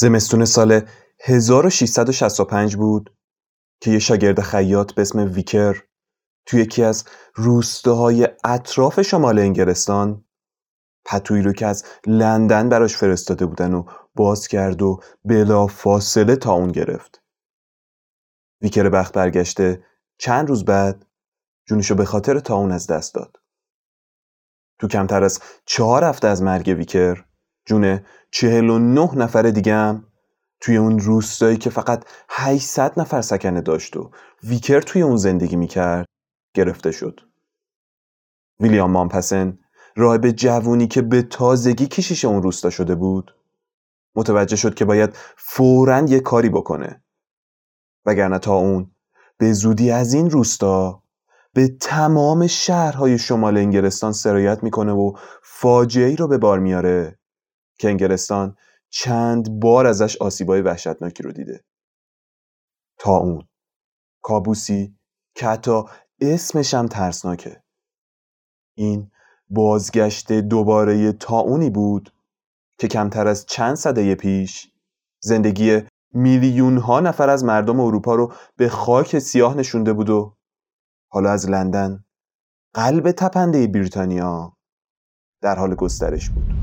زمستون سال 1665 بود که یه شاگرد خیاط به اسم ویکر توی یکی از روستاهای اطراف شمال انگلستان پتویی رو که از لندن براش فرستاده بودن و باز کرد و بلا فاصله تا اون گرفت. ویکر بخت برگشته چند روز بعد جونشو به خاطر تا اون از دست داد. تو کمتر از چهار هفته از مرگ ویکر جون چهل و نه نفر دیگه هم توی اون روستایی که فقط 800 نفر سکنه داشت و ویکر توی اون زندگی می‌کرد گرفته شد. ویلیام مامپسن راهب جوونی که به تازگی کشیش اون روستا شده بود متوجه شد که باید فوراً یه کاری بکنه وگرنه تا اون به زودی از این روستا به تمام شهرهای شمال انگلستان سرایت می‌کنه و فاجعه رو به بار میاره که انگلستان چند بار ازش آسیبای وحشتناکی رو دیده. تا اون. کابوسی که حتی اسمش هم ترسناکه. این بازگشت دوباره تا اونی بود که کمتر از چند صده پیش زندگی میلیون ها نفر از مردم اروپا رو به خاک سیاه نشونده بود و حالا از لندن قلب تپنده بریتانیا در حال گسترش بود.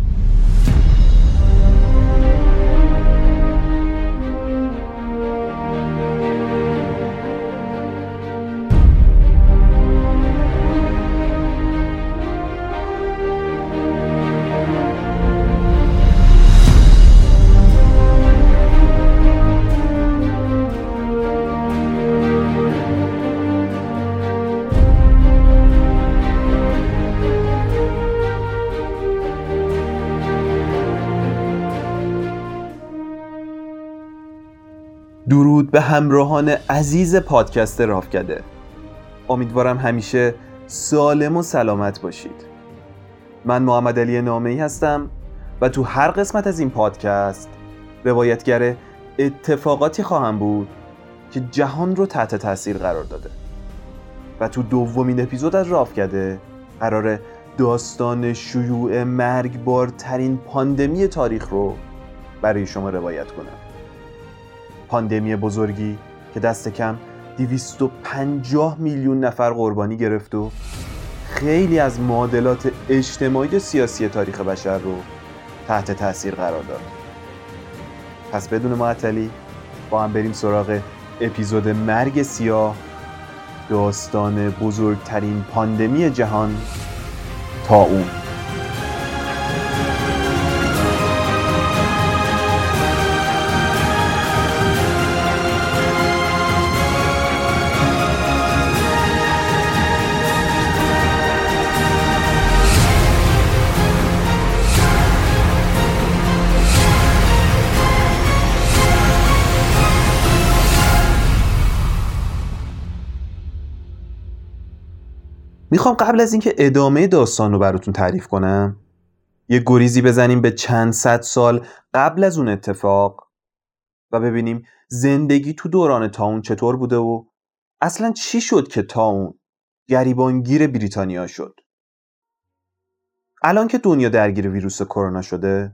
درود به همراهان عزیز پادکست رافکده. امیدوارم همیشه سالم و سلامت باشید. من محمد علی نامه هستم و تو هر قسمت از این پادکست روایتگر اتفاقاتی خواهم بود که جهان رو تحت تاثیر قرار داده. و تو دومین اپیزود از رافکده قرار داستان شیوع مرگبارترین پاندمی تاریخ رو برای شما روایت کنم. پاندمی بزرگی که دست کم 250 میلیون نفر قربانی گرفت و خیلی از معادلات اجتماعی و سیاسی تاریخ بشر رو تحت تاثیر قرار داد. پس بدون معطلی با هم بریم سراغ اپیزود مرگ سیاه داستان بزرگترین پاندمی جهان تا اون. می‌خوام قبل از اینکه ادامه داستان رو براتون تعریف کنم یه گریزی بزنیم به چند صد سال قبل از اون اتفاق و ببینیم زندگی تو دوران تاون چطور بوده و اصلا چی شد که تاون گریبانگیر بریتانیا شد. الان که دنیا درگیر ویروس کرونا شده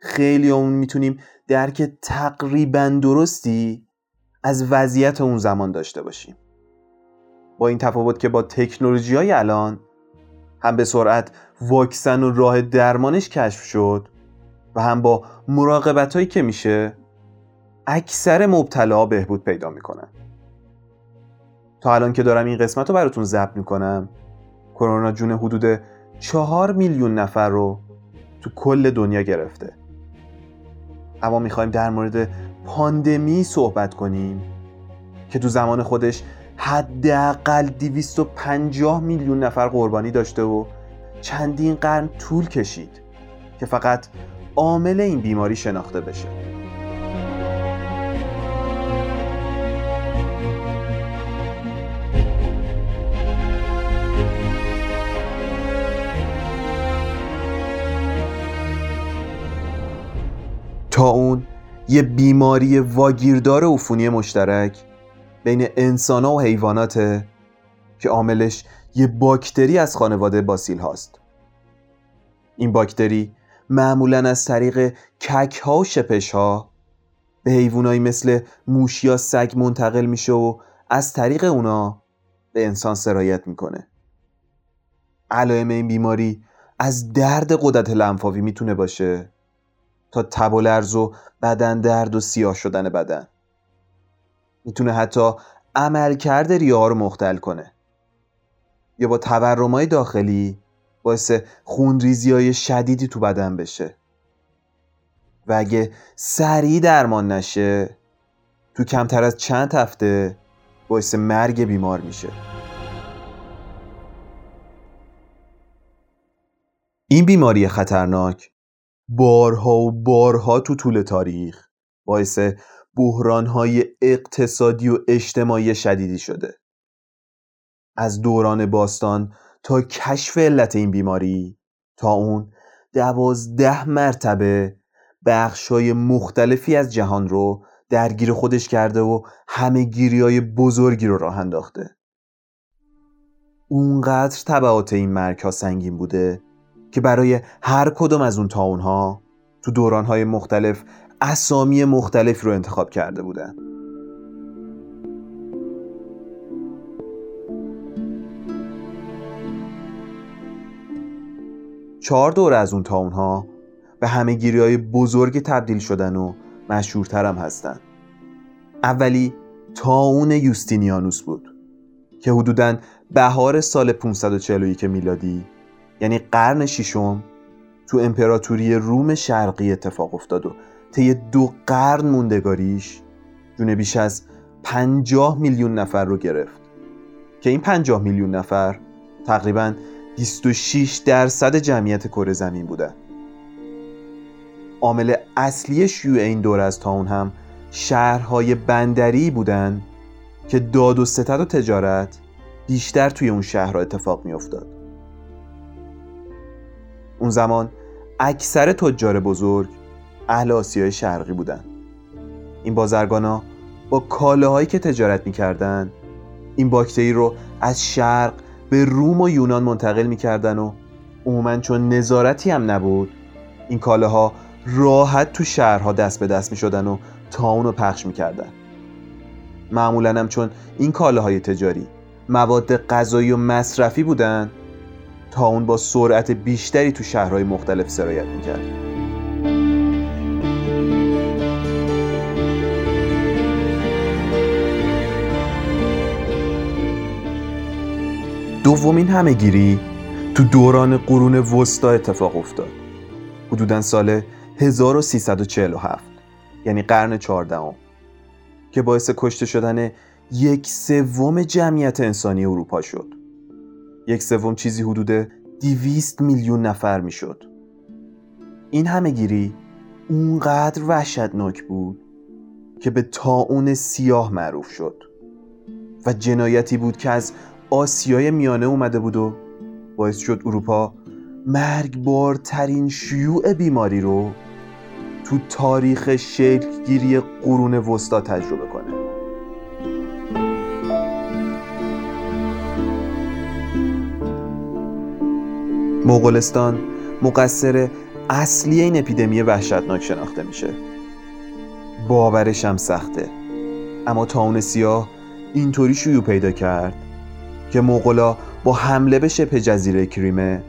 خیلی اون می‌تونیم درک تقریبا درستی از وضعیت اون زمان داشته باشیم. با این تفاوت که با تکنولوژی های الان هم به سرعت واکسن و راه درمانش کشف شد و هم با مراقبت هایی که میشه اکثر مبتلا بهبود پیدا می‌کنن. تا الان که دارم این قسمت رو براتون ضبط می‌کنم کرونا جون حدود چهار میلیون نفر رو تو کل دنیا گرفته. اما می‌خوایم در مورد پاندمی صحبت کنیم که تو زمان خودش حداقل 250 میلیون نفر قربانی داشته و چندین قرن طول کشید که فقط عامل این بیماری شناخته بشه. تا اون یه بیماری واگیردار عفونی مشترک بین انسان و حیواناته که عاملش یه باکتری از خانواده باسیل هاست. این باکتری معمولا از طریق کک ها و شپش ها به حیوانایی مثل موش یا سگ منتقل میشه و از طریق اونا به انسان سرایت می‌کنه. علائم این بیماری از درد قدرت لنفاوی می‌تونه باشه تا تب و لرز و بدن درد و سیاه شدن بدن. می‌تونه حتی عملکرد ریاه رو مختل کنه. یا با تورمای داخلی باعث خونریزی های شدیدی تو بدن بشه. و اگه سریع درمان نشه تو کمتر از چند هفته باعث مرگ بیمار میشه. این بیماری خطرناک بارها و بارها تو طول تاریخ باعث بحرانهای اقتصادی و اجتماعی شدیدی شده. از دوران باستان تا کشف علت این بیماری تا اون دوازده مرتبه بخشای مختلفی از جهان رو درگیر خودش کرده و همه گیری های بزرگی رو راه انداخته. اونقدر طبعات این مرگ ها سنگین بوده که برای هر کدوم از اون تاون ها تو دوران های مختلف اسامی مختلف رو انتخاب کرده بودن. چهار دور از اون تاون ها به همه گیری های بزرگ تبدیل شدن و مشهورترم هستن. اولی تاون یوستینیانوس بود که حدوداً بهار سال 541 میلادی یعنی قرن ششم تو امپراتوری روم شرقی اتفاق افتاد و طی دو قرن موندگاریش جون بیش از پنجاه میلیون نفر رو گرفت که این پنجاه میلیون نفر تقریبا 26 درصد جمعیت کره زمین بودن عامل اصلی شیوع این دور از تاون هم شهرهای بندری بودن که داد و ستد و تجارت بیشتر توی اون شهرها اتفاق می افتاد. اون زمان اکثر تجار بزرگ اهل آسیای شرقی بودن. این بازرگانا با کالاهایی که تجارت می‌کردن این باکتری رو از شرق به روم و یونان منتقل می‌کردن و عموما چون نظارتی هم نبود این کالاها راحت تو شهرها دست به دست می‌شدن و تا اونو پخش می‌کردن. معمولا هم چون این کالاهای تجاری مواد غذایی و مصرفی بودن تا اون با سرعت بیشتری تو شهرهای مختلف سرایت می‌کرد دومین همهگیری تو دوران قرون وسطا اتفاق افتاد. حدودا سال 1347 یعنی قرن چهاردهم که باعث کشته شدن یک سوم جمعیت انسانی اروپا شد. یک سوم چیزی حدود 200 میلیون نفر می‌شد. این همه گیری اونقدر وحشتناک بود که به تاون سیاه معروف شد و جنایتی بود که از آسیای میانه اومده بود و باعث شد اروپا مرگبارترین شیوع بیماری رو تو تاریخ شکلگیری قرون وسطا تجربه کنه. مغولستان مقصر اصلی این اپیدمی وحشتناک شناخته میشه. باورش هم سخته. اما تاون سیاه اینطوری شیوع پیدا کرد که مغولا با حمله به شبه جزیره کریمه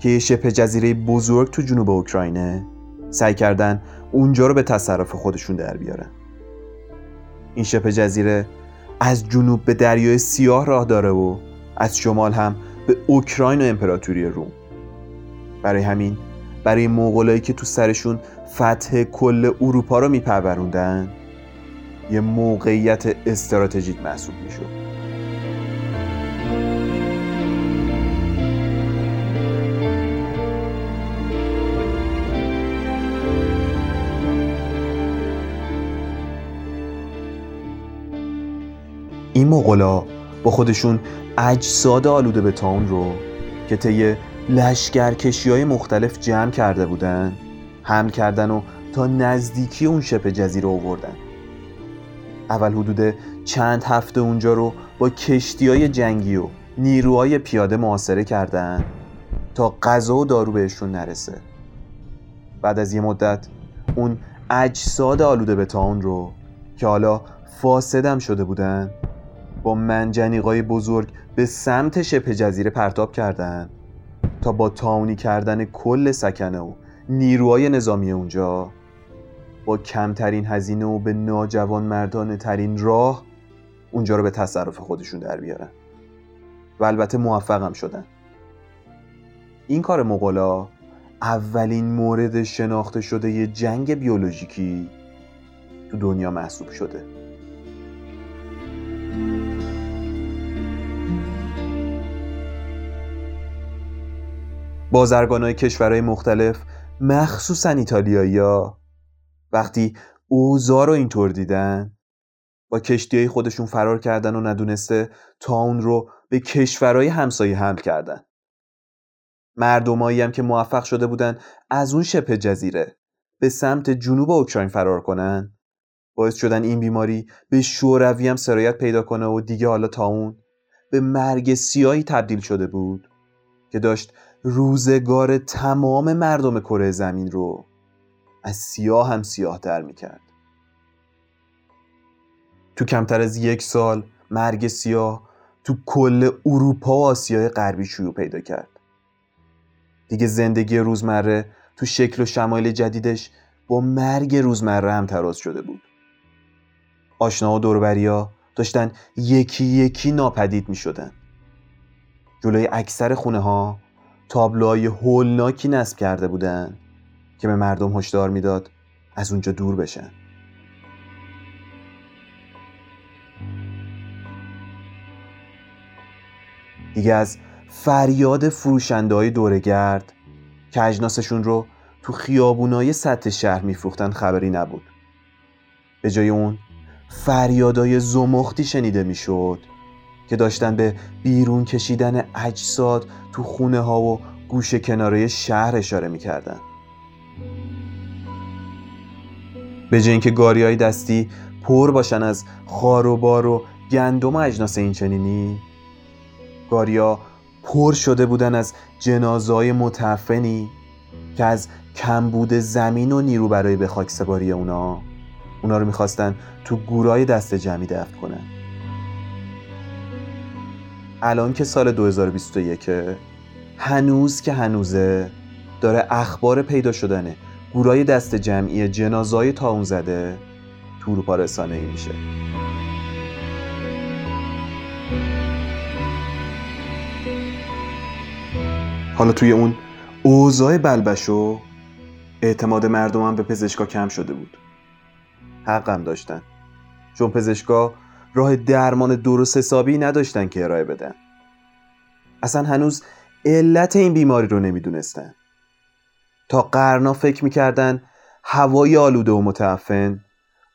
که شبه جزیره بزرگ تو جنوب اوکراینه سعی کردن اونجا رو به تصرف خودشون در بیارن. این شبه جزیره از جنوب به دریای سیاه راه داره و از شمال هم به اوکراین و امپراتوری روم. برای همین برای مغولایی که تو سرشون فتح کل اروپا رو میپروروندن یه موقعیت استراتژیک محسوب می‌شد. این مغلا با خودشون اجساد آلوده به تاون رو که طی لشکرکشی های مختلف جمع کرده بودن حمل کردن و تا نزدیکی اون شبه جزیره آوردن. اول حدود چند هفته اونجا رو با کشتی های جنگی و نیروهای پیاده محاصره کردن تا غذا و دارو بهشون نرسه. بعد از یه مدت اون اجساد آلوده به تاون رو که حالا فاسدم شده بودن با منجنیقای بزرگ به سمت شبه جزیره پرتاب کردن تا با تاونی کردن کل سکنه و نیروهای نظامی اونجا با کمترین هزینه و به ناجوان مردانه ترین راه اونجا رو به تصرف خودشون در بیارن. و البته موفقم شدن. این کار مغلا اولین مورد شناخته شده یه جنگ بیولوژیکی تو دنیا محسوب شده. های کشورهای مختلف مخصوصا ایتالیایی ها وقتی اوزا رو اینطور دیدن با کشتی های خودشون فرار کردن و ندونسته تا اون رو به کشورهای همسایه حمل کردن. مردمایی هم که موفق شده بودن از اون شبه جزیره به سمت جنوب اوکراین فرار کنن باعث شدن این بیماری به شوروی هم سرایت پیدا کنه و دیگه حالا تا اون به مرگ سیاهی تبدیل شده بود که داشت روزگار تمام مردم کره زمین رو از سیاه هم سیاه تر می‌کرد. تو کمتر از یک سال مرگ سیاه تو کل اروپا و آسیای غربی شیوع پیدا کرد. دیگه زندگی روزمره تو شکل و شمایل جدیدش با مرگ روزمره هم تراز شده بود. آشنا و دوربریا داشتن یکی یکی ناپدید می شدن جلوی اکثر خونه ها تابلوهای هولناکی نصب کرده بودن که به مردم هشدار می‌داد از اونجا دور بشن. دیگه از فریاد فروشنده های دورگرد که اجناسشون رو تو خیابونای سطح شهر میفروختن خبری نبود. به جای اون فریادای زمختی شنیده می‌شد. که داشتن به بیرون کشیدن اجساد تو خونه ها و گوشه کناره شهر اشاره می‌کردن. به جای اینکه گاری های دستی پر باشن از خار و بار و گندم و اجناس این چنینی گاریا پر شده بودن از جنازای متفنی که از کمبود زمین و نیرو برای به خاک سپاری اونا اونا رو می‌خواستن تو گورای دست جمعی دفن کنن. الان که سال 2021 هنوز که هنوزه داره اخبار پیدا شدنه. گورای دست جمعی جنازای تاون زده تو اروپا رسانه ای میشه. حالا توی اون اوضاع بلبشو اعتماد مردمم به پزشکا کم شده بود. حقم داشتن. چون پزشکا راه درمان درست حسابی نداشتن که ارائه بدن. اصلا هنوز علت این بیماری رو نمی‌دونستن. تا قرنا فکر می‌کردن هوای آلوده و متعفن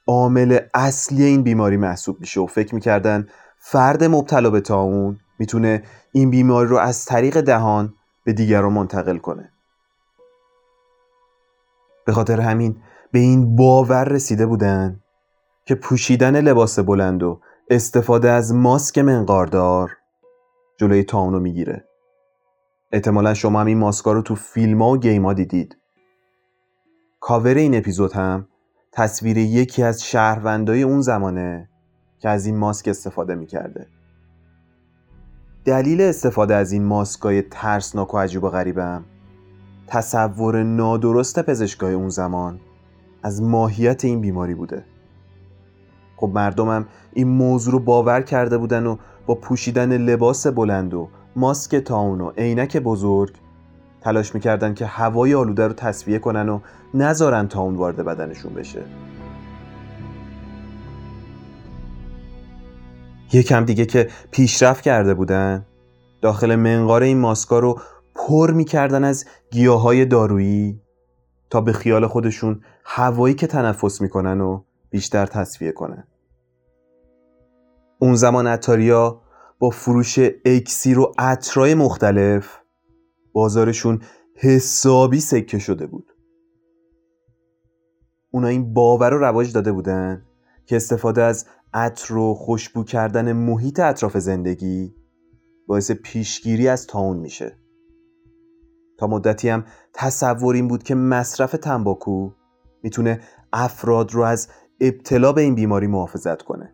عامل اصلی این بیماری محسوب میشه و فکر می‌کردن فرد مبتلا به تاون می‌تونه این بیماری رو از طریق دهان به دیگران منتقل کنه. به خاطر همین به این باور رسیده بودن که پوشیدن لباس بلند و استفاده از ماسک منقاردار جلوی تاونو می‌گیره. احتمالا شما هم این ماسکا رو تو فیلم ها و گیم ها دیدید. کاور این اپیزود هم تصویر یکی از شهروندای اون زمانه که از این ماسک استفاده می‌کرده. دلیل استفاده از این ماسکای ترسناک و عجیب و غریبم تصور نادرست پزشکای اون زمان از ماهیت این بیماری بوده. خب مردمم این موضوع رو باور کرده بودن و با پوشیدن لباس بلند و ماسک تاون و عینک بزرگ تلاش می‌کردن که هوای آلوده رو تصفیه کنن و نذارن تاون وارد بدنشون بشه. یکم دیگه که پیشرفت کرده بودن داخل منقار این ماسکا رو پر می‌کردن از گیاهای دارویی تا به خیال خودشون هوایی که تنفس می‌کنن و بیشتر تصفیه کنن اون زمان اتاریا با فروش اکسیر و عطرای مختلف بازارشون حسابی سکه شده بود. اونا این باور رو رواج داده بودن که استفاده از عطر و خوشبو کردن محیط اطراف زندگی باعث پیشگیری از تاون میشه. تا مدتی هم تصور این بود که مصرف تنباکو می‌تونه افراد رو از ابتلا به این بیماری محافظت کنه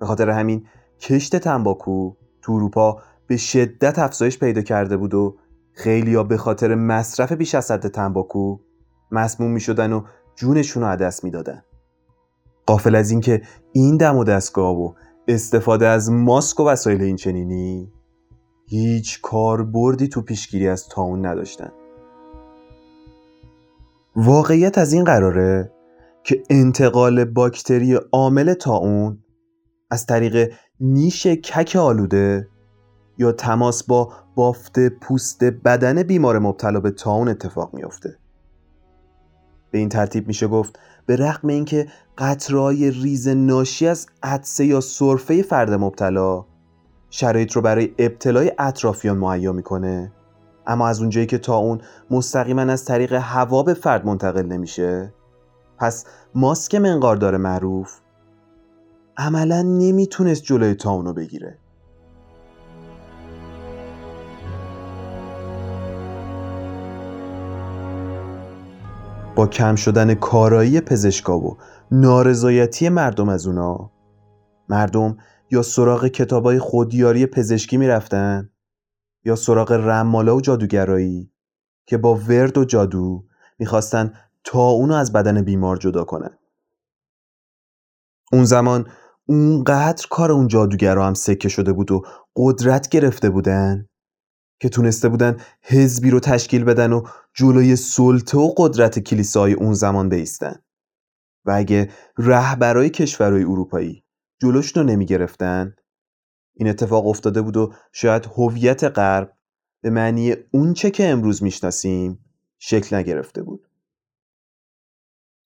به خاطر همین کشت تنباکو تو اروپا به شدت افزایش پیدا کرده بود و خیلی ها به خاطر مصرف بیش از حد تنباکو مسموم می شدن و جونشون رو دست می‌دادن. قافل از اینکه این دم و دستگاه و استفاده از ماسک و وسایل این چنینی هیچ کاربردی تو پیشگیری از تاون نداشتن. واقعیت از این قراره که انتقال باکتری عامل تاون از طریق نیش کک آلوده یا تماس با بافت پوست بدن بیمار مبتلا به تاون اتفاق میافته. به این ترتیب میشه گفت به رغم اینکه قطرهای ریز ناشی از عدسه یا سرفه فرد مبتلا شرایط رو برای ابتلای اطرافیان مهیا می‌کنه اما از اونجایی که تا اون مستقیما از طریق هوا به فرد منتقل نمیشه پس ماسک منقاردار معروف. عملا نمی‌تونست جلوی تا اونو بگیره. با کم شدن کارایی پزشکا و نارضایتی مردم از اونا مردم یا سراغ کتابای خودیاری پزشکی می‌رفتن یا سراغ رمالا و جادوگرایی که با ورد و جادو می‌خواستن تا اونو از بدن بیمار جدا کنن اون زمان اونقدر کار اون جادوگرا هم سکه شده بود و قدرت گرفته بودن که تونسته بودن حزبی رو تشکیل بدن و جلوی سلطه و قدرت کلیسای اون زمان بیستن. و اگه رهبرای کشورهای اروپایی جلوش رو نمی گرفتن این اتفاق افتاده بود و شاید هویت غرب به معنی اونچه که امروز می‌شناسیم شکل نگرفته بود.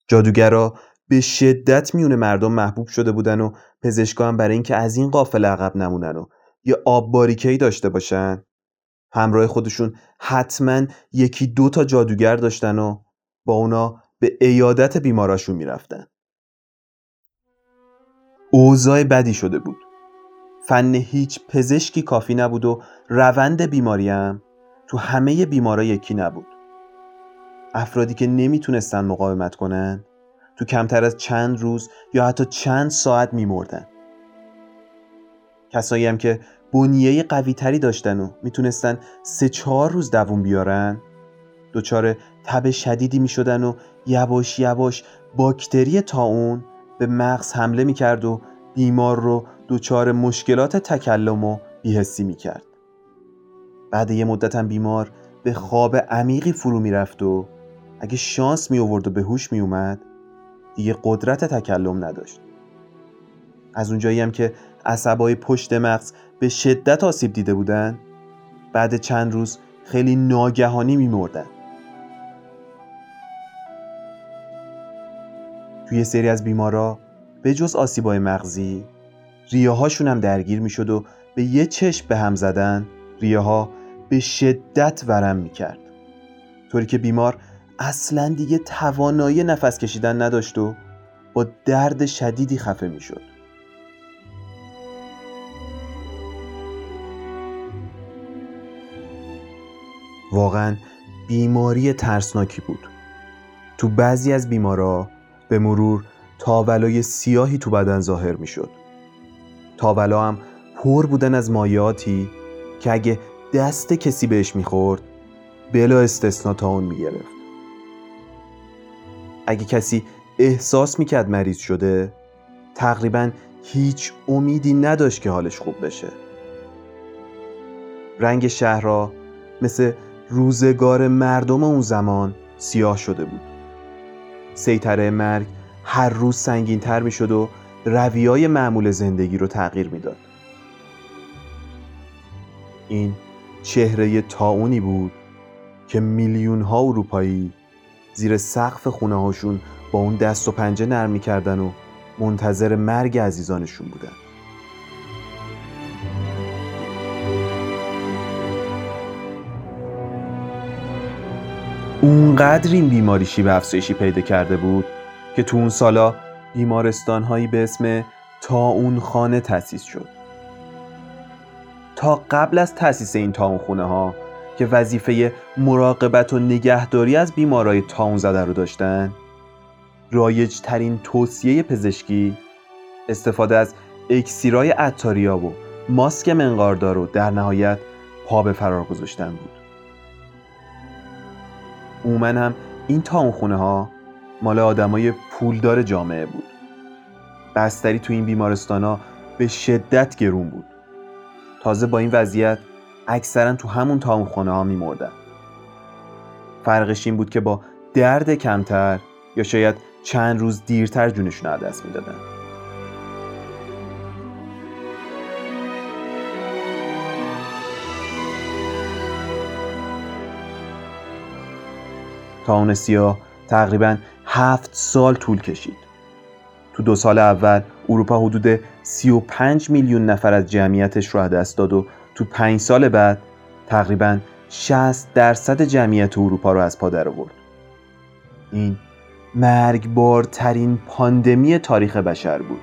جادوگرا به شدت میون مردم محبوب شده بودن و پزشکان برای اینکه از این قافل عقب نمونن و یه آب باریکه‌ای داشته باشن. همراه خودشون حتما یکی دو تا جادوگر داشتن و با اونا به ایادت بیماراشون می‌رفتن. اوضاع بدی شده بود. فن هیچ پزشکی کافی نبود و روند بیماریم تو همه بیمارا یکی نبود. افرادی که نمی‌تونستن مقاومت کنن تو کمتر از چند روز یا حتی چند ساعت میمردن. کسایی هم که بنیه قوی تری داشتن و می‌تونستن سه چهار روز دووم بیارن دچار تب شدیدی می‌شدن و یواش یواش باکتری تاون به مغز حمله می‌کرد و بیمار رو دچار مشکلات تکلم و بیهسی می‌کرد. بعد یه مدت هم بیمار به خواب عمیقی فرو می‌رفت و اگه شانس می آورد و به هوش می اومد دیگه قدرت تکلم نداشت. از اونجایی هم که عصبای پشت مغز به شدت آسیب دیده بودن بعد چند روز خیلی ناگهانی میمردن. توی سری از بیمارا به جز آسیبای مغزی ریه هاشون هم درگیر می‌شد و به یه چشم به هم زدن ریه ها به شدت ورم می‌کرد. طوری که بیمار اصلا دیگه توانایی نفس کشیدن نداشت و با درد شدیدی خفه می‌شد. واقعا بیماری ترسناکی بود. تو بعضی از بیمارا به مرور تاولای سیاهی تو بدن ظاهر می‌شد. تاولا هم پر بودن از مایاتی که اگه دست کسی بهش می‌خورد بلا استثنا تا اون می‌گرفت. اگه کسی احساس می‌کرد مریض شده تقریبا هیچ امیدی نداشت که حالش خوب بشه رنگ شهرها مثل روزگار مردم اون زمان سیاه شده بود سیطره مرگ هر روز سنگین تر می شد و رویای معمول زندگی رو تغییر می‌داد. این چهره تاونی بود که میلیون ها اروپایی زیر سقف خونه هاشون با اون دست و پنجه نرم می‌کردن و منتظر مرگ عزیزانشون بودن. اونقدر این بیماری شیب افزایشی پیدا کرده بود که تو اون سالا بیمارستان هایی به اسم اون خانه تأسیس شد. تا قبل از تأسیس این تاون خونه ها که وظیفه مراقبت و نگهداری از بیمارای تاون زده رو داشتن. رایج ترین توصیه پزشکی استفاده از اکسیرای اتاریا و ماسک منقاردار و در نهایت پا به فرار گذاشتن بود. اومن هم این تاون خونه ها مال آدمای پولدار جامعه بود. بستری تو این بیمارستان ها به شدت گرون بود. تازه با این وضعیت اکثرا تو همون تاون خونه ها میمردن. فرقش این بود که با درد کمتر یا شاید چند روز دیرتر جونشون رو دست می‌دادن. تاون سیاه تقریبا هفت سال طول کشید. تو دو سال اول اروپا حدود 35 میلیون نفر از جمعیتش رو دست داد و تو پنج سال بعد تقریبا 60 درصد جمعیت اروپا رو از پا در آورد. این مرگبارترین پاندمی تاریخ بشر بود.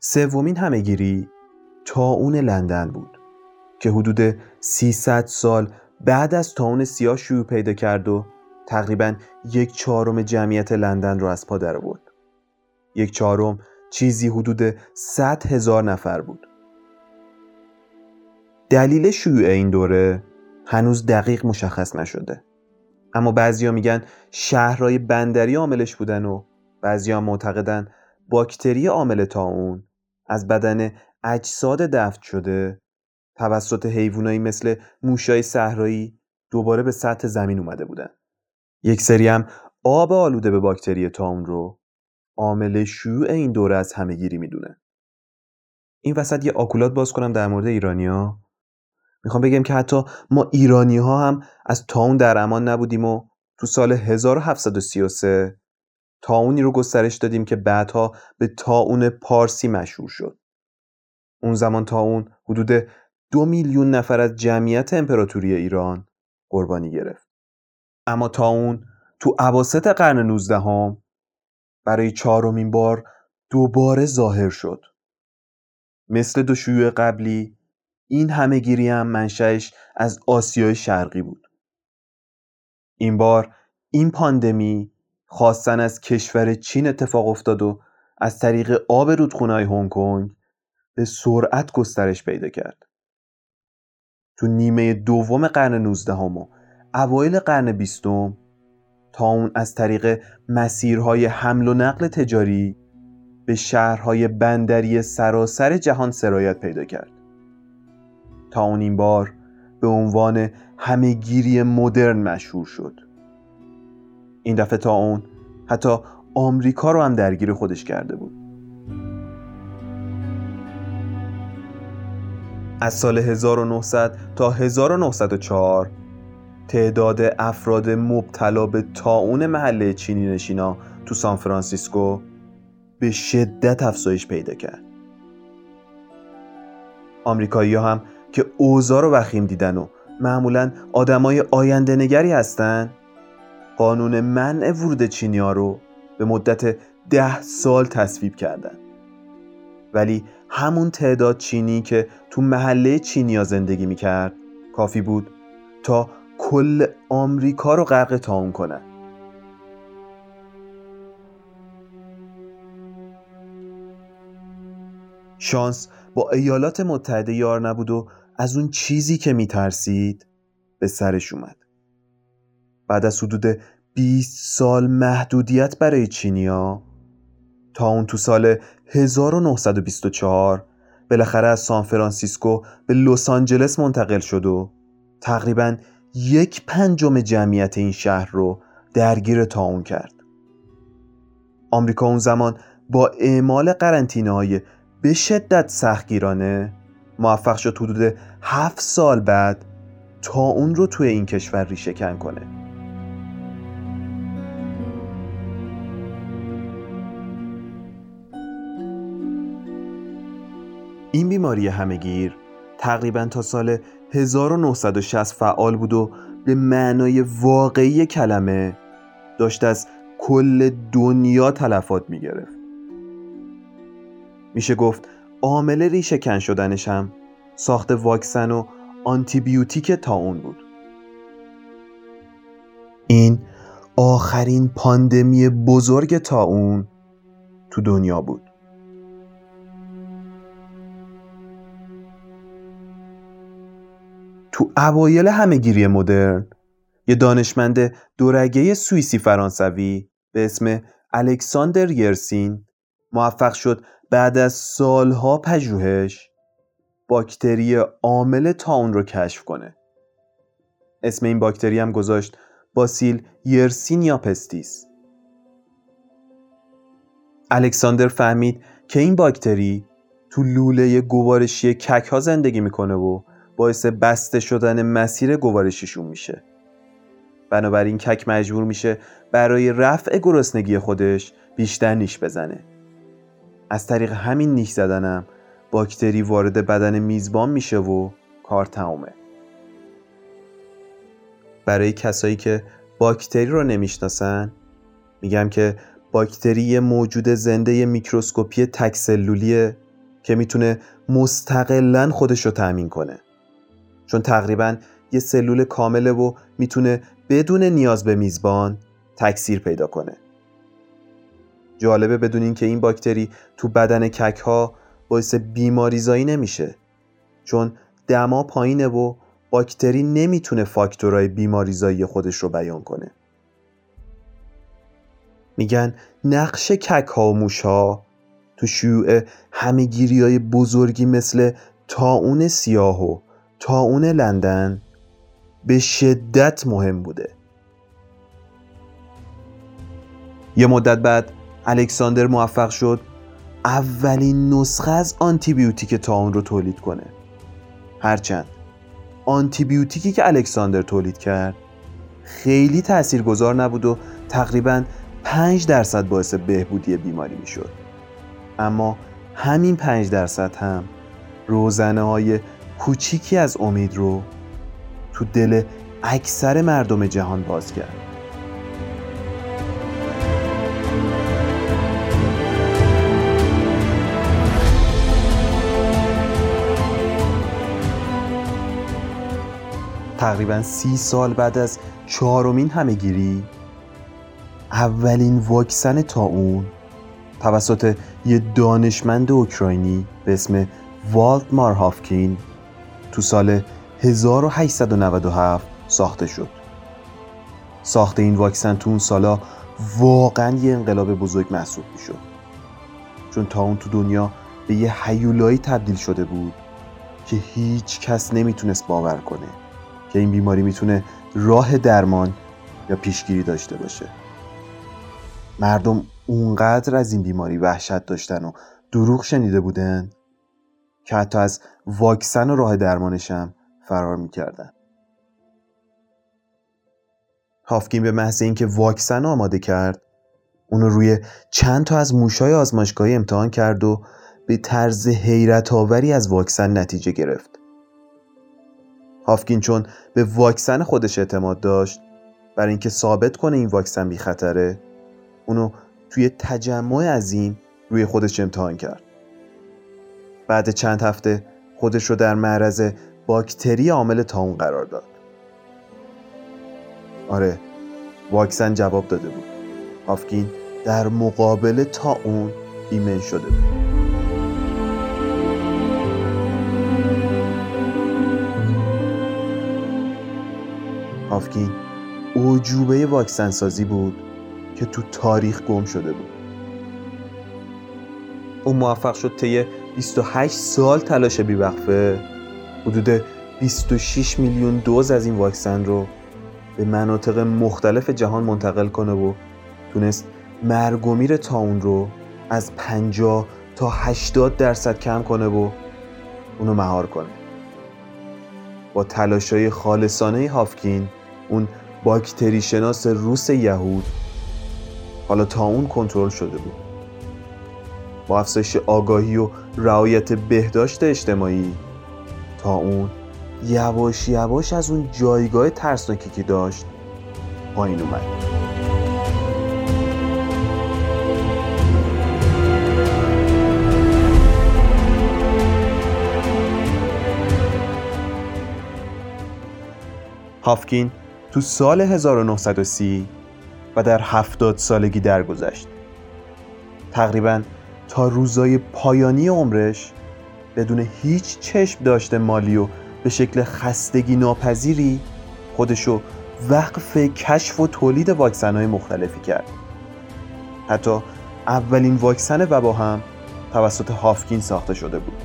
سومین همهگیری تاون لندن بود که حدود 300 سال بعد از تاون سیاه شروع پیدا کرد و تقریبا یک چهارم جمعیت لندن رو از پا آورد. یک چهارم چیزی حدود 100 هزار نفر بود. دلیل شیوع این دوره هنوز دقیق مشخص نشده. اما بعضیا میگن شهرهای بندری عاملش بودن و بعضیا معتقدن باکتری عامل تاون از بدن اجساد دفن شده توسط حیوانایی مثل موشای صحرایی دوباره به سطح زمین اومده بودن. یک سری هم آب آلوده به باکتری تاون رو عامل شیوع این دوره از همهگیری می‌دونه. این وسط یه آکولات باز کنم در مورد ایرانیا. می‌خوام بگم که حتی ما ایرانی ها هم از تاون در امان نبودیم و تو سال 1733 تاونی رو گسترش دادیم که بعدها به تاون پارسی مشهور شد. اون زمان تاون حدود دو میلیون نفر از جمعیت امپراتوری ایران قربانی گرفت. اما تاون تو عواسط قرن 19 هم برای چهارمین بار دوباره ظاهر شد. مثل دو شیوع قبلی این همه گیری هم منشأش از آسیای شرقی بود. این بار این پاندمی خواستن از کشور چین اتفاق افتاد و از طریق آب رودخونه‌های هنگ کنگ به سرعت گسترش پیدا کرد. تو نیمه دوم قرن 19 و اوایل قرن بیستم تا اون از طریق مسیرهای حمل و نقل تجاری به شهرهای بندری سراسر جهان سرایت پیدا کرد. تا اون این بار به عنوان همهگیری مدرن مشهور شد. این دفعه تا اون حتی آمریکا رو هم درگیر خودش کرده بود. از سال 1900 تا 1904 تعداد افراد مبتلا به تاون محله چینی نشینا تو سان فرانسیسکو به شدت افزایش پیدا کرد. آمریکایی هم که اوضاع رو وخیم دیدن و معمولا آدمای آینده نگری هستن قانون منع ورود چینی ها رو به مدت ده سال تصویب کردن. ولی همون تعداد چینی که تو محله چینیا زندگی می‌کرد. کافی بود تا کل آمریکا رو غرق تاون کنن شانس با ایالات متحده یار نبود و از اون چیزی که میترسید به سرش اومد. بعد از حدود 20 سال محدودیت برای چینیا تا اون تو سال 1924 بالاخره از سان فرانسیسکو به لس آنجلس منتقل شد و تقریبا یک پنجم جمعیت این شهر رو درگیر تاون کرد. آمریکا اون زمان با اعمال قرنطینه های به شدت سختگیرانه موفق شد حدود هفت سال بعد تا اون رو توی این کشور ریشهکن کنه. این بیماری همهگیر تقریبا تا سال 1960 فعال بود و به معنای واقعی کلمه داشت از کل دنیا تلفات می گرفت میشه گفت عامل ریشه کن شدنش هم ساخت واکسن و آنتیبیوتیک تا اون بود. این آخرین پاندمی بزرگ تا اون تو دنیا بود. تو اوایل همهگیری مدرن یه دانشمند دورگه سوئیسی فرانسوی به اسم الکساندر یرسین موفق شد بعد از سالها پژوهش باکتری عامل تاون رو کشف کنه. اسم این باکتری هم گذاشت باسیل یرسینیا پستیس الکساندر فهمید که این باکتری تو لوله گوارشی کک ها زندگی می‌کنه و باعث بسته شدن مسیر گوارشیشون میشه. بنابراین کک مجبور میشه برای رفع گرسنگی خودش بیشتر نیش بزنه. از طریق همین نیش زدنم باکتری وارد بدن میزبان میشه و کار تمومه. برای کسایی که باکتری رو نمی‌شناسن میگم که باکتری موجود زنده میکروسکوپی تکسلولیه که می‌تونه مستقلا خودش رو تأمین کنه. چون تقریبا یه سلول کامله و می‌تونه بدون نیاز به میزبان تکثیر پیدا کنه. جالبه بدونین که این باکتری تو بدن کک ها باعث بیماریزایی نمیشه چون دما پایینه و باکتری نمی‌تونه فاکتورهای بیماریزایی خودش رو بیان کنه. میگن نقش کک ها و موش ها تو شیوع همگیری های بزرگی مثل تاون سیاه و تاون لندن به شدت مهم بوده. یه مدت بعد الکساندر موفق شد اولین نسخه از آنتیبیوتیک تاون رو تولید کنه. هرچند آنتیبیوتیکی که الکساندر تولید کرد خیلی تاثیرگذار نبود و تقریبا 5 درصد باعث بهبودی بیماری می‌شد. اما همین 5 درصد هم روزنه های کوچیکی از امید رو تو دل اکثر مردم جهان باز کرد. تقریبا سی سال بعد از چهارمین همهگیری اولین واکسن تا اون توسط یه دانشمند اوکراینی به اسم والت مارهافکین تو سال 1897 ساخته شد. ساخت این واکسن تو اون سالا واقعا یه انقلاب بزرگ محسوب می‌شد. چون تا اون تو دنیا به یه حیولایی تبدیل شده بود که هیچ کس نمی‌تونست باور کنه که این بیماری می‌تونه راه درمان یا پیشگیری داشته باشه. مردم اونقدر از این بیماری وحشت داشتن و دروغ شنیده بودن که حتی از واکسن و راه درمانشم فرار می‌کردن. هافکین به محض اینکه واکسن آماده کرد اونو روی چند تا از موشای آزمایشگاهی امتحان کرد و به طرز حیرت آوری از واکسن نتیجه گرفت. هافکین چون به واکسن خودش اعتماد داشت برای اینکه ثابت کنه این واکسن بی خطره اونو توی تجمع عظیم روی خودش امتحان کرد. بعد چند هفته خودش رو در معرض باکتری عامل تاون قرار داد. آره واکسن جواب داده بود. هافکین در مقابل تا اون ایمن شده بود. هافکین اوجوبه واکسن سازی بود که تو تاریخ گم شده بود. او موفق شد طی 28 سال تلاش بیوقفه. حدود 26 میلیون دوز از این واکسن رو به مناطق مختلف جهان منتقل کنه و تونست مرگ و میر تاون رو از 50 تا 80 درصد کم کنه و اونو مهار کنه. با تلاشای خالصانه هافکین اون باکتری شناس روس یهود حالا تا اون کنترل شده بود. با افزایش آگاهی و رعایت بهداشت اجتماعی تا اون یواش یواش از اون جایگاه ترسناکی که داشت پایین اومد هافکین تو سال 1930 و در 70 سالگی درگذشت. تقریباً تا روزای پایانی عمرش بدون هیچ چشم داشته مالی و به شکل خستگی ناپذیری خودشو وقف کشف و تولید واکسن های مختلفی کرد. حتی اولین واکسن وبا هم توسط هافکین ساخته شده بود.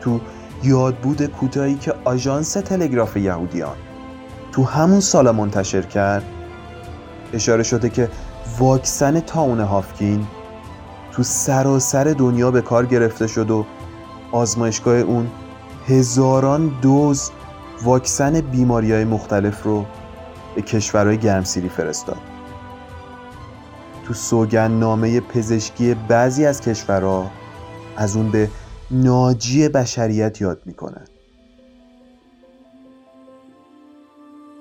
تو یادبود کوتاهی که آژانس تلگراف یهودیان تو همون سال منتشر کرد؟ اشاره شده که واکسن تاون هافکین تو سراسر دنیا به کار گرفته شد و آزمایشگاه اون هزاران دوز واکسن بیماری های مختلف رو به کشورهای گرمسیری فرستاد. تو سوگن نامه پزشکی بعضی از کشورها از اون به ناجی بشریت یاد می‌کنن.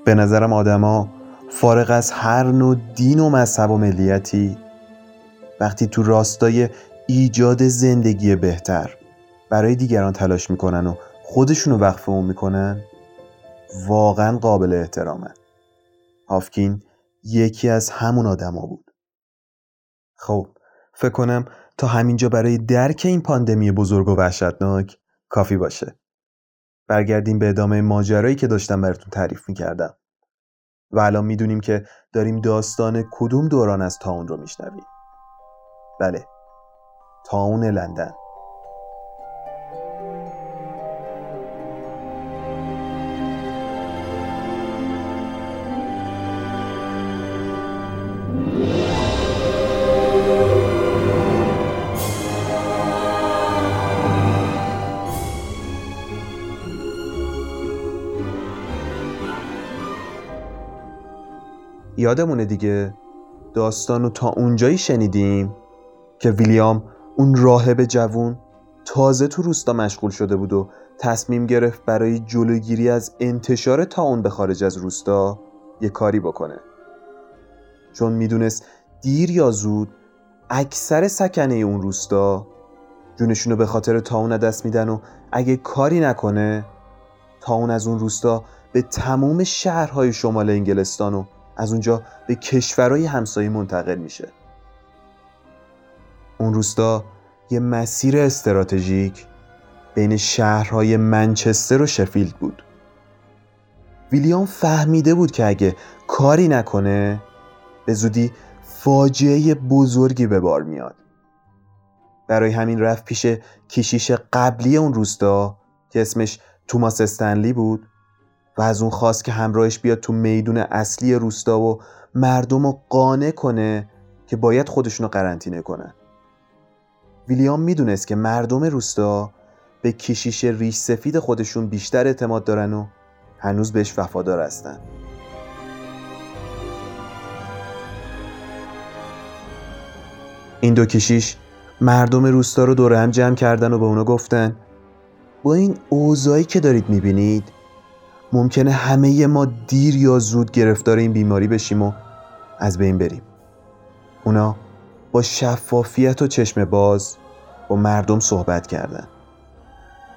به نظرم آدما فارغ از هر نوع دین و مذهب و ملیتی وقتی تو راستای ایجاد زندگی بهتر برای دیگران تلاش می‌کنن و خودشونو وقف اون می‌کنن واقعا قابل احترامه. هافکین یکی از همون آدما بود. خب فکر کنم تا همینجا برای درک این پاندمی بزرگ و وحشتناک کافی باشه. برگردیم به ادامه ماجرایی که داشتم براتون تعریف می‌کردم. و الان می‌دونیم که داریم داستان کدوم دوران از تاون رو میشنویم. بله. تاون لندن. یادمونه دیگه داستانو تا اونجایی شنیدیم؟ که ویلیام اون راهب جوون تازه تو روستا مشغول شده بود و تصمیم گرفت برای جلوگیری از انتشار تاون به خارج از روستا یه کاری بکنه. چون می‌دونست دیر یا زود اکثر سکنه اون روستا جونشونو به خاطر تاون دست میدن و اگه کاری نکنه تاون از اون روستا به تموم شهرهای شمال انگلستان و از اونجا به کشورهای همسایه منتقل میشه. اون روستا یه مسیر استراتژیک بین شهرهای منچستر و شفیلد بود. ویلیام فهمیده بود که اگه کاری نکنه به زودی فاجعه بزرگی به بار میاد. برای همین رفت پیش کشیش قبلی اون روستا که اسمش توماس استنلی بود و از اون خواست که همراهش بیاد تو میدون اصلی روستا و مردم رو قانع کنه که باید خودشونو قرنطینه کنن. ویلیام می‌دونست که مردم روستا به کشیش ریش سفید خودشون بیشتر اعتماد دارن و هنوز بهش وفادار هستن. این دو کشیش مردم روستا رو دور هم جمع کردن و به اونا گفتن با این اوضاعی که دارید می‌بینید ممکنه همه ما دیر یا زود گرفتار این بیماری بشیم و از بین بریم. اونا با شفافیت و چشم باز با مردم صحبت کردن.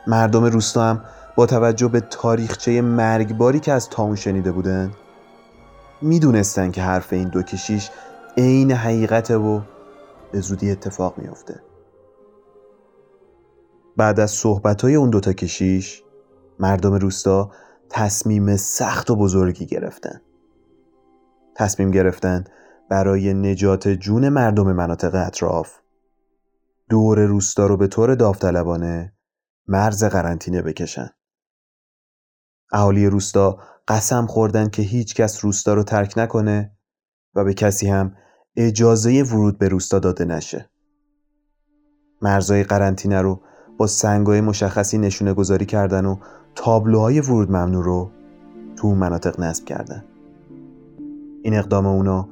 مردم روستا هم با توجه به تاریخچه مرگباری که از تاون شنیده بودن می‌دونستن که حرف این دو کشیش عین حقیقته و به زودی اتفاق میافته. بعد از صحبتهای اون دوتا کشیش مردم روستا تصمیم سخت و بزرگی گرفتن. تصمیم گرفتن برای نجات جون مردم مناطق اطراف. دور روستا رو به طور داوطلبانه مرز قرنطینه بکشن. اهالی روستا قسم خوردن که هیچ کس روستا رو ترک نکنه و به کسی هم اجازه ورود به روستا داده نشه. مرزای قرنطینه رو با سنگای مشخصی نشونه گذاری کردن و تابلوهای ورود ممنوع رو تو مناطق نصب کردن. این اقدام اونا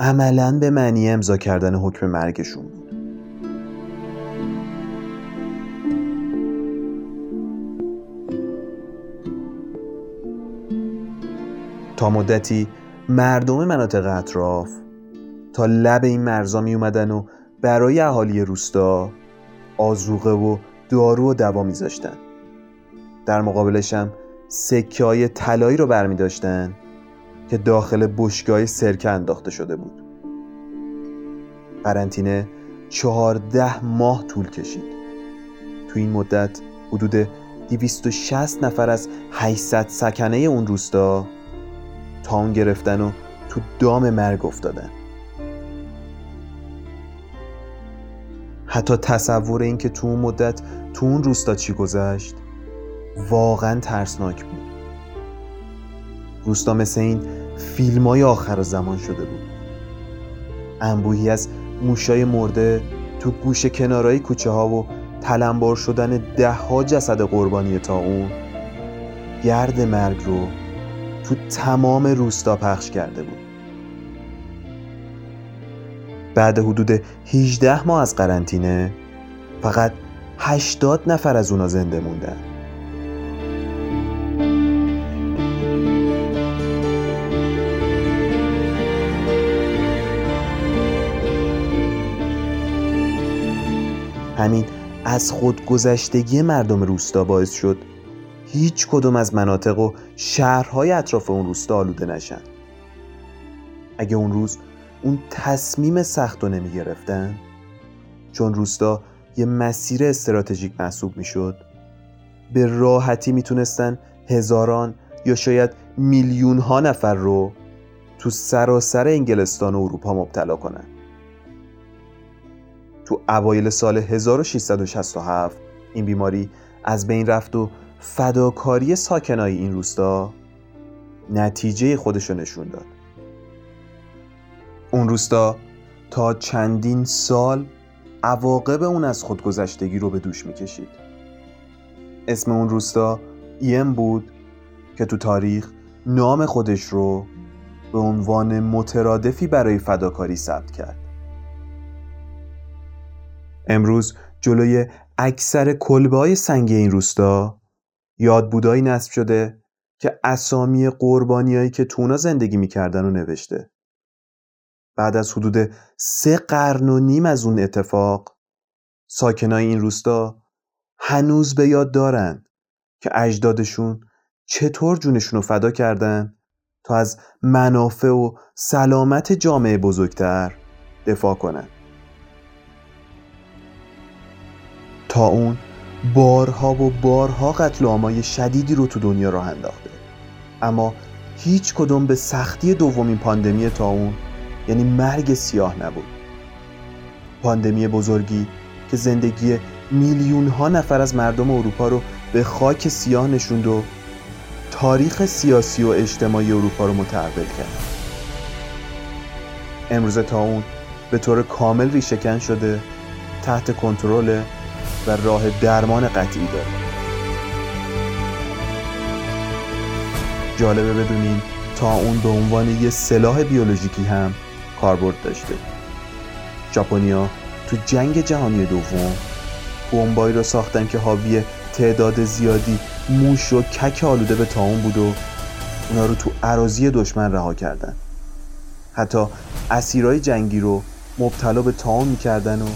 عملا به معنی امضا کردن حکم مرگشون بود. تا مدتی مردم مناطق اطراف تا لب این مرزا می اومدن و برای اهالی روستا آزوقه و دارو و دوا میذاشتن. در مقابلش هم سکه های طلایی رو برمی داشتن که داخل بشگاه سرکه انداخته شده بود. قرنطینه چهارده ماه طول کشید. تو این مدت حدود 260 نفر از 800 سکنه اون روستا تاون گرفتن و تو دام مرگ افتادن. حتی تصور این که تو اون مدت تو اون روستا چی گذشت واقعا ترسناک بود. روستا مثل این فیلم های آخر زمان شده بود. انبوهی از موشای مرده تو گوش کنارای کوچه ها و تلمبار شدن ده ها جسد قربانی تا اون گرد مرگ رو تو تمام روستا پخش کرده بود. بعد حدود 18 ماه از قرنطینه فقط 80 نفر از اونا زنده موندن. از خودگذشتگی مردم روستا باعث شد هیچ کدوم از مناطق و شهرهای اطراف اون روستا آلوده نشن. اگه اون روز اون تصمیم سخت رو نمی گرفتن چون روستا یه مسیر استراتژیک محسوب می شد به راحتی می‌تونستن هزاران یا شاید میلیون ها نفر رو تو سراسر انگلستان و اروپا مبتلا کنن. تو اوایل سال 1667 این بیماری از بین رفت و فداکاری ساکنای این روستا نتیجه خودشو نشون داد. اون روستا تا چندین سال عواقب اون از خودگذشتگی رو به دوش می‌کشید. اسم اون روستا ایم بود که تو تاریخ نام خودش رو به عنوان مترادفی برای فداکاری ثبت کرد. امروز جلوی اکثر کلبه های سنگی این روستا یادبودایی نصب شده که اسامی قربانیایی که تونا زندگی می‌کردن رو نوشته. بعد از حدود سه قرن و نیم از اون اتفاق ساکنای این روستا هنوز به یاد دارن که اجدادشون چطور جونشون رو فدا کردن تا از منافع و سلامت جامعه بزرگتر دفاع کنن. تا اون بارها و بارها قتل و شدیدی رو تو دنیا راه انداخته. اما هیچ کدوم به سختی دومین پاندمی تا اون یعنی مرگ سیاه نبود. پاندمی بزرگی که زندگی میلیون ها نفر از مردم اروپا رو به خاک سیاه نشوند و تاریخ سیاسی و اجتماعی اروپا رو متحول کرد. امروز تا اون به طور کامل ریشهکن شده تحت کنترل و راه درمان قطعی داره. جالبه بدونین تا اون به عنوان یه سلاح بیولوژیکی هم کاربرد داشته. ژاپنیا تو جنگ جهانی دوم بمبایی رو ساختن که حاوی تعداد زیادی موش و کک آلوده به تاون بود و اونا رو تو عراضی دشمن رها کردن. حتی اسیرای جنگی رو مبتلا به تاون می‌کردن و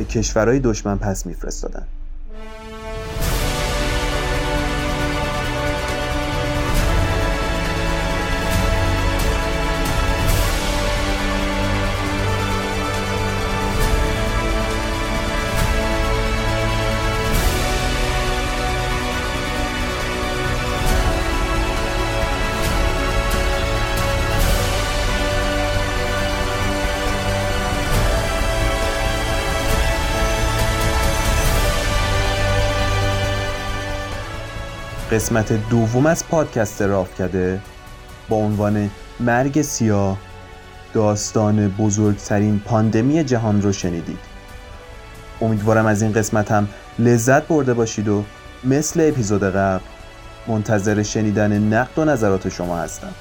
به کشورهای دشمن پس میفرستادن. قسمت دوم از پادکست راف کرده با عنوان مرگ سیاه داستان بزرگترین پاندمی جهان رو شنیدید. امیدوارم از این قسمت هم لذت برده باشید و مثل اپیزود قبل منتظر شنیدن نقد و نظرات شما هستم.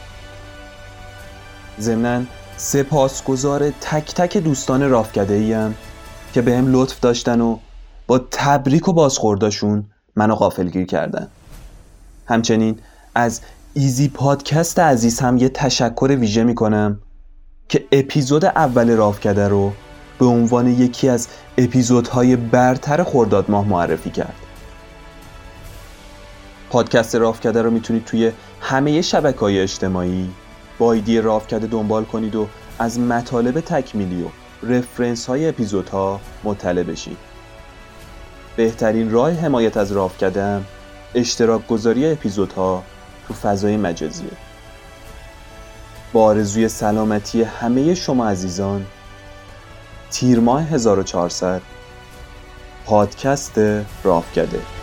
ضمنا سپاسگزار تک تک دوستان رافکده ایم که به هم لطف داشتن و با تبریک و بازخورداشون منو غافلگیر کردن. همچنین از ایزی پادکست عزیز هم یه تشکر ویژه می‌کنم که اپیزود اول رافکده رو به عنوان یکی از اپیزودهای برتر خرداد ماه معرفی کرد. پادکست رافکده رو می‌تونید توی همه شبکه های اجتماعی با ایدی رافکده دنبال کنید و از مطالب تکمیلی و رفرنس های اپیزودها مطلع بشید. بهترین راه حمایت از رافکدم اشتراک گذاری اپیزودها تو فضای مجازیه با آرزوی سلامتی همه شما عزیزان تیر ماه 1400 پادکست رافکده